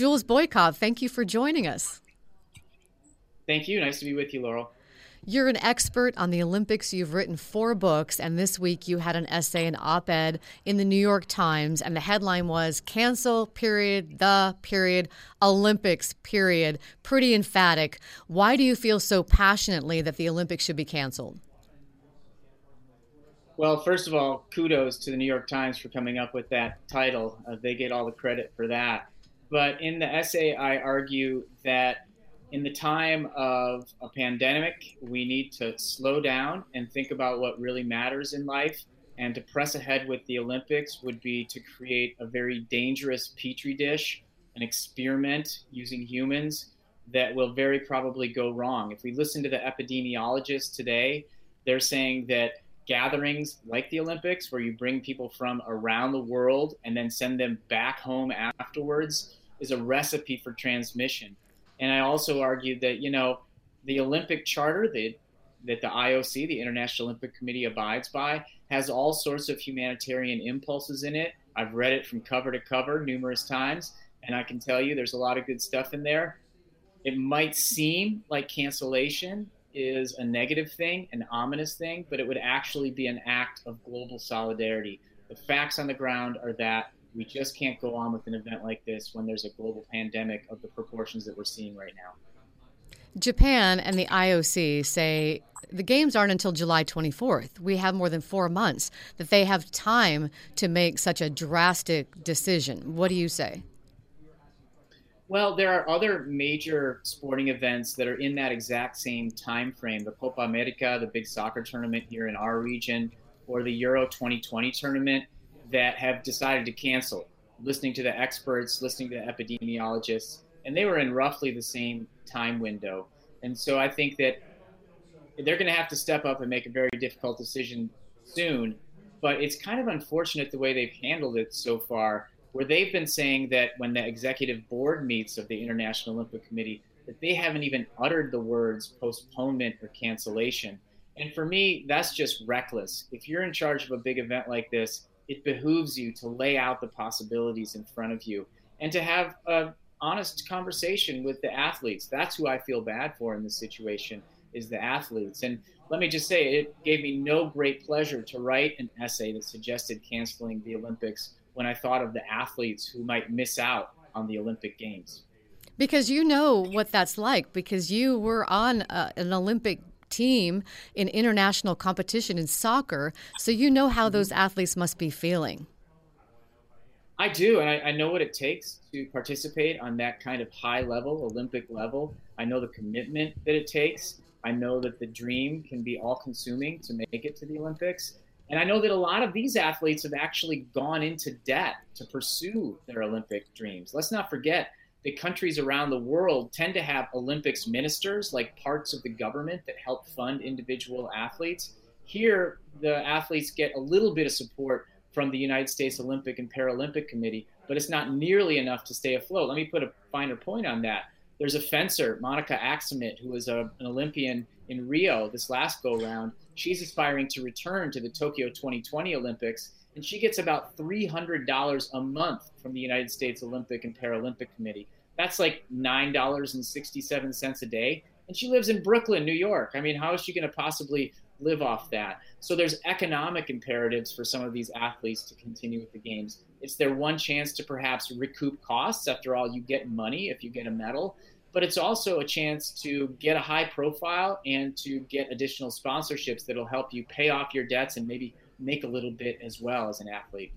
Jules Boykoff, thank you for joining us. Thank you. Nice to be with you, Laurel. You're an expert on the Olympics. You've written four books, and this week you had an essay, an op ed in the New York Times, and the headline was Cancel, period, the period, Olympics, period. Pretty emphatic. Why do you feel so passionately that the Olympics should be canceled? Well, first of all, kudos to the New York Times for coming up with that title. Uh, they get all the credit for that. But in the essay, I argue that in the time of a pandemic, we need to slow down and think about what really matters in life. And to press ahead with the Olympics would be to create a very dangerous petri dish, an experiment using humans that will very probably go wrong. If we listen to the epidemiologists today, they're saying that gatherings like the Olympics, where you bring people from around the world and then send them back home afterwards, is a recipe for transmission. And I also argued that, you know, the Olympic Charter that, that the IOC, the International Olympic Committee, abides by, has all sorts of humanitarian impulses in it. I've read it from cover to cover numerous times, and I can tell you there's a lot of good stuff in there. It might seem like cancellation is a negative thing, an ominous thing, but it would actually be an act of global solidarity. The facts on the ground are that we just can't go on with an event like this when there's a global pandemic of the proportions that we're seeing right now. Japan and the IOC say the games aren't until July 24th. We have more than four months that they have time to make such a drastic decision. What do you say? Well, there are other major sporting events that are in that exact same time frame. The Copa America, the big soccer tournament here in our region, or the Euro 2020 tournament that have decided to cancel, listening to the experts, listening to the epidemiologists, and they were in roughly the same time window. And so I think that they're going to have to step up and make a very difficult decision soon. But it's kind of unfortunate the way they've handled it so far, where they've been saying that when the executive board meets of the International Olympic Committee, that they haven't even uttered the words postponement or cancellation. And for me, that's just reckless. If you're in charge of a big event like this, it behooves you to lay out the possibilities in front of you and to have an honest conversation with the athletes. That's who I feel bad for in this situation is the athletes. And let me just say, it gave me no great pleasure to write an essay that suggested canceling the Olympics when I thought of the athletes who might miss out on the Olympic Games. Because you know what that's like, because you were on uh, an Olympic team in international competition in soccer, so you know how those athletes must be feeling. I do, and I, I, know what it takes to participate on that kind of high level, Olympic level. I know the commitment that it takes. I know that the dream can be all consuming to make it to the Olympics. And I know that a lot of these athletes have actually gone into debt to pursue their Olympic dreams. Let's not forget the countries around the world tend to have Olympics ministers, like parts of the government that help fund individual athletes. Here, the athletes get a little bit of support from the United States Olympic and Paralympic Committee, but it's not nearly enough to stay afloat. Let me put a finer point on that. There's a fencer, Monica Aksamit, who was a, an Olympian in Rio this last go round. She's aspiring to return to the Tokyo 2020 Olympics, and she gets about $300 a month from the United States Olympic and Paralympic Committee. That's like $9.67 a day. And she lives in Brooklyn, New York. I mean, how is she going to possibly live off that? So there's economic imperatives for some of these athletes to continue with the games. It's their one chance to perhaps recoup costs. After all, you get money if you get a medal but it's also a chance to get a high profile and to get additional sponsorships that'll help you pay off your debts and maybe make a little bit as well as an athlete.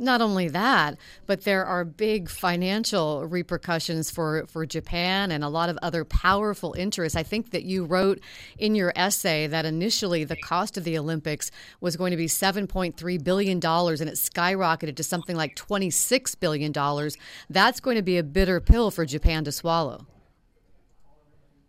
Not only that, but there are big financial repercussions for, for Japan and a lot of other powerful interests. I think that you wrote in your essay that initially the cost of the Olympics was going to be $7.3 billion and it skyrocketed to something like $26 billion. That's going to be a bitter pill for Japan to swallow.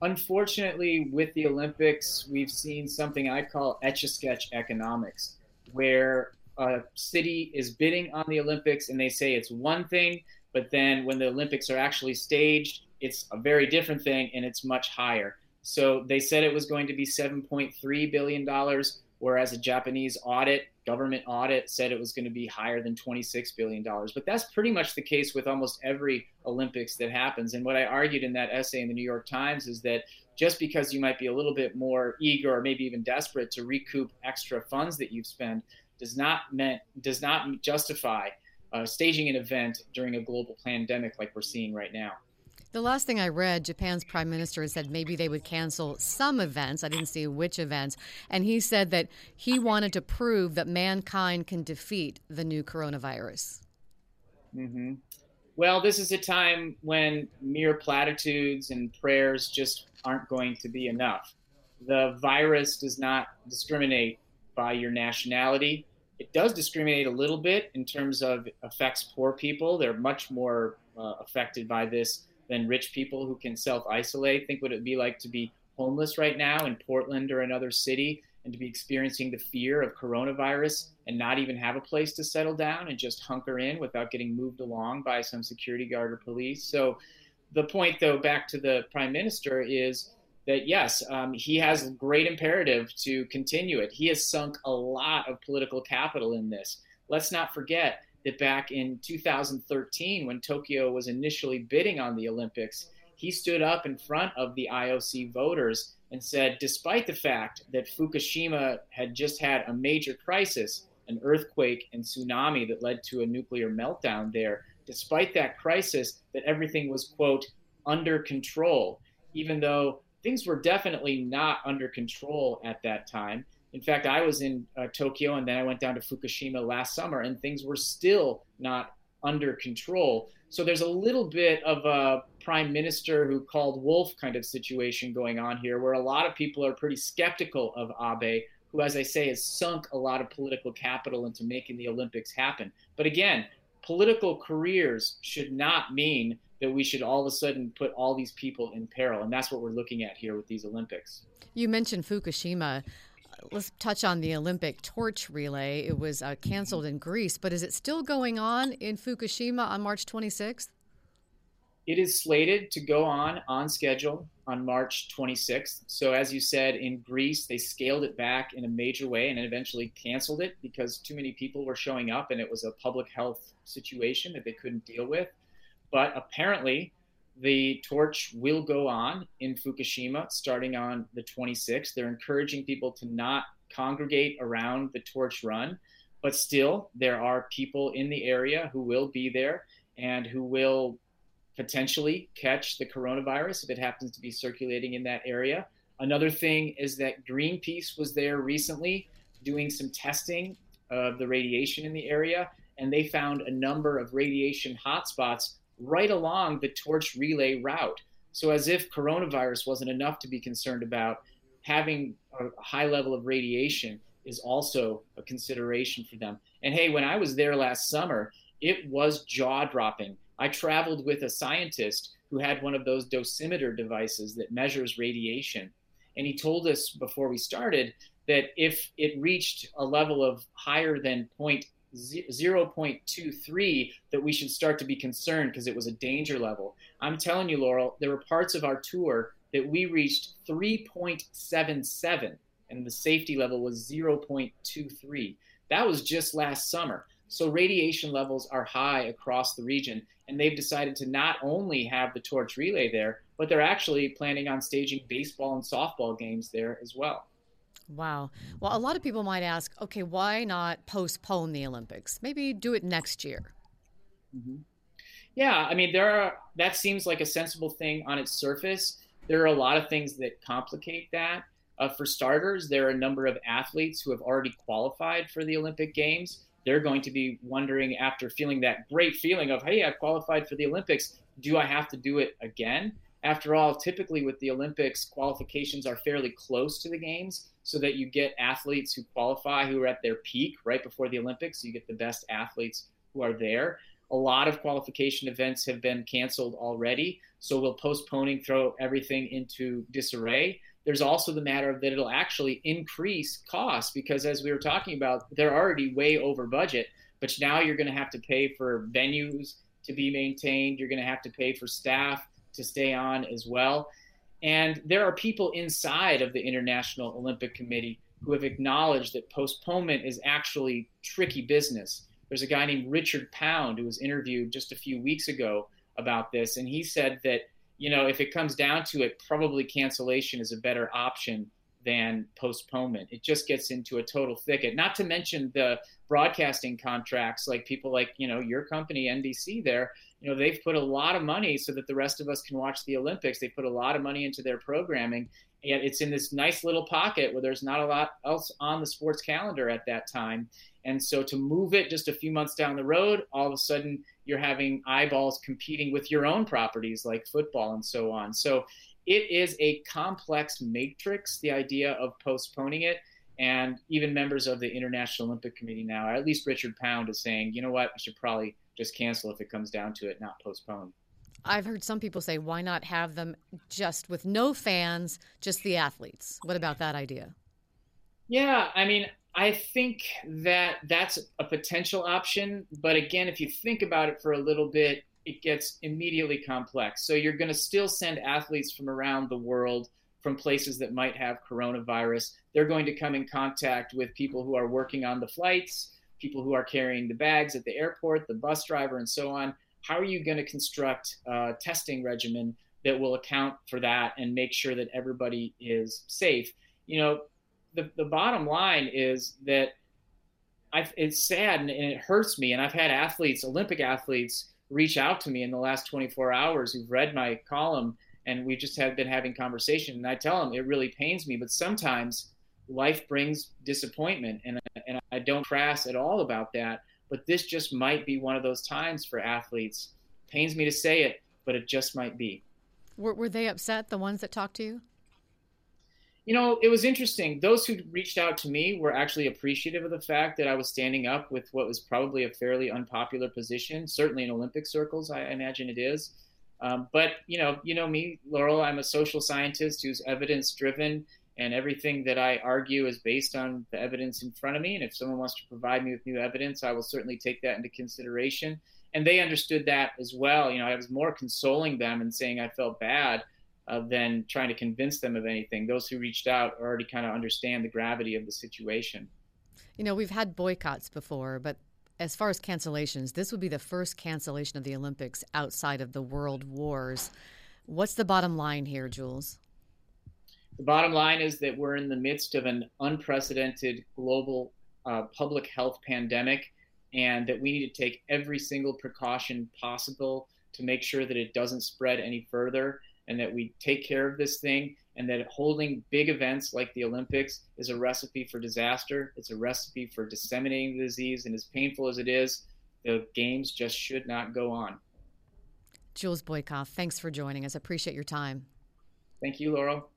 Unfortunately, with the Olympics, we've seen something I call etch a sketch economics, where a city is bidding on the Olympics and they say it's one thing, but then when the Olympics are actually staged, it's a very different thing and it's much higher. So they said it was going to be $7.3 billion. whereas a Japanese audit, government audit, said it was going to be higher than $26 billion. But that's pretty much the case with almost every Olympics that happens. And what I argued in that essay in the New York Times is that just because you might be a little bit more eager or maybe even desperate to recoup extra funds that you've spent does not meant does not justify uh, staging an event during a global pandemic like we're seeing right now. The last thing I read, Japan's prime minister said maybe they would cancel some events. I didn't see which events. And he said that he wanted to prove that mankind can defeat the new coronavirus. Mm-hmm. Well, this is a time when mere platitudes and prayers just aren't going to be enough. The virus does not discriminate by your nationality. It does discriminate a little bit in terms of affects poor people. They're much more uh, affected by this than rich people who can self isolate. Think what it would be like to be homeless right now in Portland or another city and to be experiencing the fear of coronavirus and not even have a place to settle down and just hunker in without getting moved along by some security guard or police. So, the point, though, back to the prime minister is that yes, um, he has great imperative to continue it. He has sunk a lot of political capital in this. Let's not forget that back in 2013, when Tokyo was initially bidding on the Olympics, he stood up in front of the IOC voters and said, despite the fact that Fukushima had just had a major crisis, an earthquake and tsunami that led to a nuclear meltdown there, despite that crisis, that everything was, quote, under control, even though things were definitely not under control at that time. In fact, I was in uh, Tokyo and then I went down to Fukushima last summer, and things were still not under control. So there's a little bit of a prime minister who called wolf kind of situation going on here, where a lot of people are pretty skeptical of Abe, who, as I say, has sunk a lot of political capital into making the Olympics happen. But again, political careers should not mean that we should all of a sudden put all these people in peril. And that's what we're looking at here with these Olympics. You mentioned Fukushima let's touch on the Olympic torch relay. It was uh, canceled in Greece, but is it still going on in Fukushima on March 26th? It is slated to go on on schedule on March 26th. So, as you said, in Greece, they scaled it back in a major way and eventually canceled it because too many people were showing up and it was a public health situation that they couldn't deal with. But apparently, the torch will go on in Fukushima starting on the 26th. They're encouraging people to not congregate around the torch run, but still, there are people in the area who will be there and who will potentially catch the coronavirus if it happens to be circulating in that area. Another thing is that Greenpeace was there recently doing some testing of the radiation in the area, and they found a number of radiation hotspots right along the torch relay route. So, as if coronavirus wasn't enough to be concerned about, having a high level of radiation is also a consideration for them. And hey, when I was there last summer, it was jaw dropping. I traveled with a scientist who had one of those dosimeter devices that measures radiation. And he told us before we started that if it reached a level of higher than 0.23 that we should start to be concerned because it was a danger level. I'm telling you, Laurel, there were parts of our tour that we reached 3.77 and the safety level was 0.23. That was just last summer. So radiation levels are high across the region, and they've decided to not only have the torch relay there, but they're actually planning on staging baseball and softball games there as well. Wow. Well, a lot of people might ask, okay, why not postpone the Olympics? Maybe do it next year. Mm-hmm. Yeah, I mean, there are. That seems like a sensible thing on its surface. There are a lot of things that complicate that. Uh, for starters, there are a number of athletes who have already qualified for the Olympic Games. They're going to be wondering after feeling that great feeling of, hey, I qualified for the Olympics. Do I have to do it again? After all, typically with the Olympics, qualifications are fairly close to the games so that you get athletes who qualify who are at their peak right before the Olympics. So you get the best athletes who are there. A lot of qualification events have been canceled already, so will postponing throw everything into disarray. There's also the matter of that it'll actually increase costs because, as we were talking about, they're already way over budget. But now you're going to have to pay for venues to be maintained. You're going to have to pay for staff to stay on as well. And there are people inside of the International Olympic Committee who have acknowledged that postponement is actually tricky business. There's a guy named Richard Pound who was interviewed just a few weeks ago about this, and he said that you know if it comes down to it, probably cancellation is a better option than postponement. It just gets into a total thicket. Not to mention the broadcasting contracts, like people like you know your company NBC. There, you know they've put a lot of money so that the rest of us can watch the Olympics. They put a lot of money into their programming, yet it's in this nice little pocket where there's not a lot else on the sports calendar at that time. And so to move it just a few months down the road, all of a sudden you're having eyeballs competing with your own properties like football and so on. So it is a complex matrix, the idea of postponing it. And even members of the International Olympic Committee now, or at least Richard Pound, is saying, you know what, I should probably just cancel if it comes down to it, not postpone. I've heard some people say, why not have them just with no fans, just the athletes? What about that idea? Yeah, I mean, I think that that's a potential option. But again, if you think about it for a little bit, it gets immediately complex. So you're going to still send athletes from around the world from places that might have coronavirus. They're going to come in contact with people who are working on the flights, people who are carrying the bags at the airport, the bus driver, and so on. How are you going to construct a testing regimen that will account for that and make sure that everybody is safe? You know, the, the bottom line is that I've, it's sad and it hurts me. And I've had athletes, Olympic athletes, reach out to me in the last 24 hours who've read my column and we just have been having conversation and i tell them it really pains me but sometimes life brings disappointment and, and i don't crass at all about that but this just might be one of those times for athletes. Pains me to say it but it just might be. Were, were they upset the ones that talked to you you know, it was interesting. Those who reached out to me were actually appreciative of the fact that I was standing up with what was probably a fairly unpopular position, certainly in Olympic circles, I imagine it is. Um, but you know, you know me, Laurel. I'm a social scientist who's evidence driven, and everything that I argue is based on the evidence in front of me. And if someone wants to provide me with new evidence, I will certainly take that into consideration. And they understood that as well. You know, I was more consoling them and saying I felt bad uh, than trying to convince them of anything. Those who reached out already kind of understand the gravity of the situation. You know, we've had boycotts before, but as far as cancellations, this would be the first cancellation of the Olympics outside of the world wars. What's the bottom line here, Jules? The bottom line is that we're in the midst of an unprecedented global uh, public health pandemic, and that we need to take every single precaution possible to make sure that it doesn't spread any further and that we take care of this thing and that holding big events like the Olympics is a recipe for disaster. It's a recipe for disseminating the disease. And as painful as it is, the games just should not go on. Jules Boykoff, thanks for joining us. Appreciate your time. Thank you, Laurel.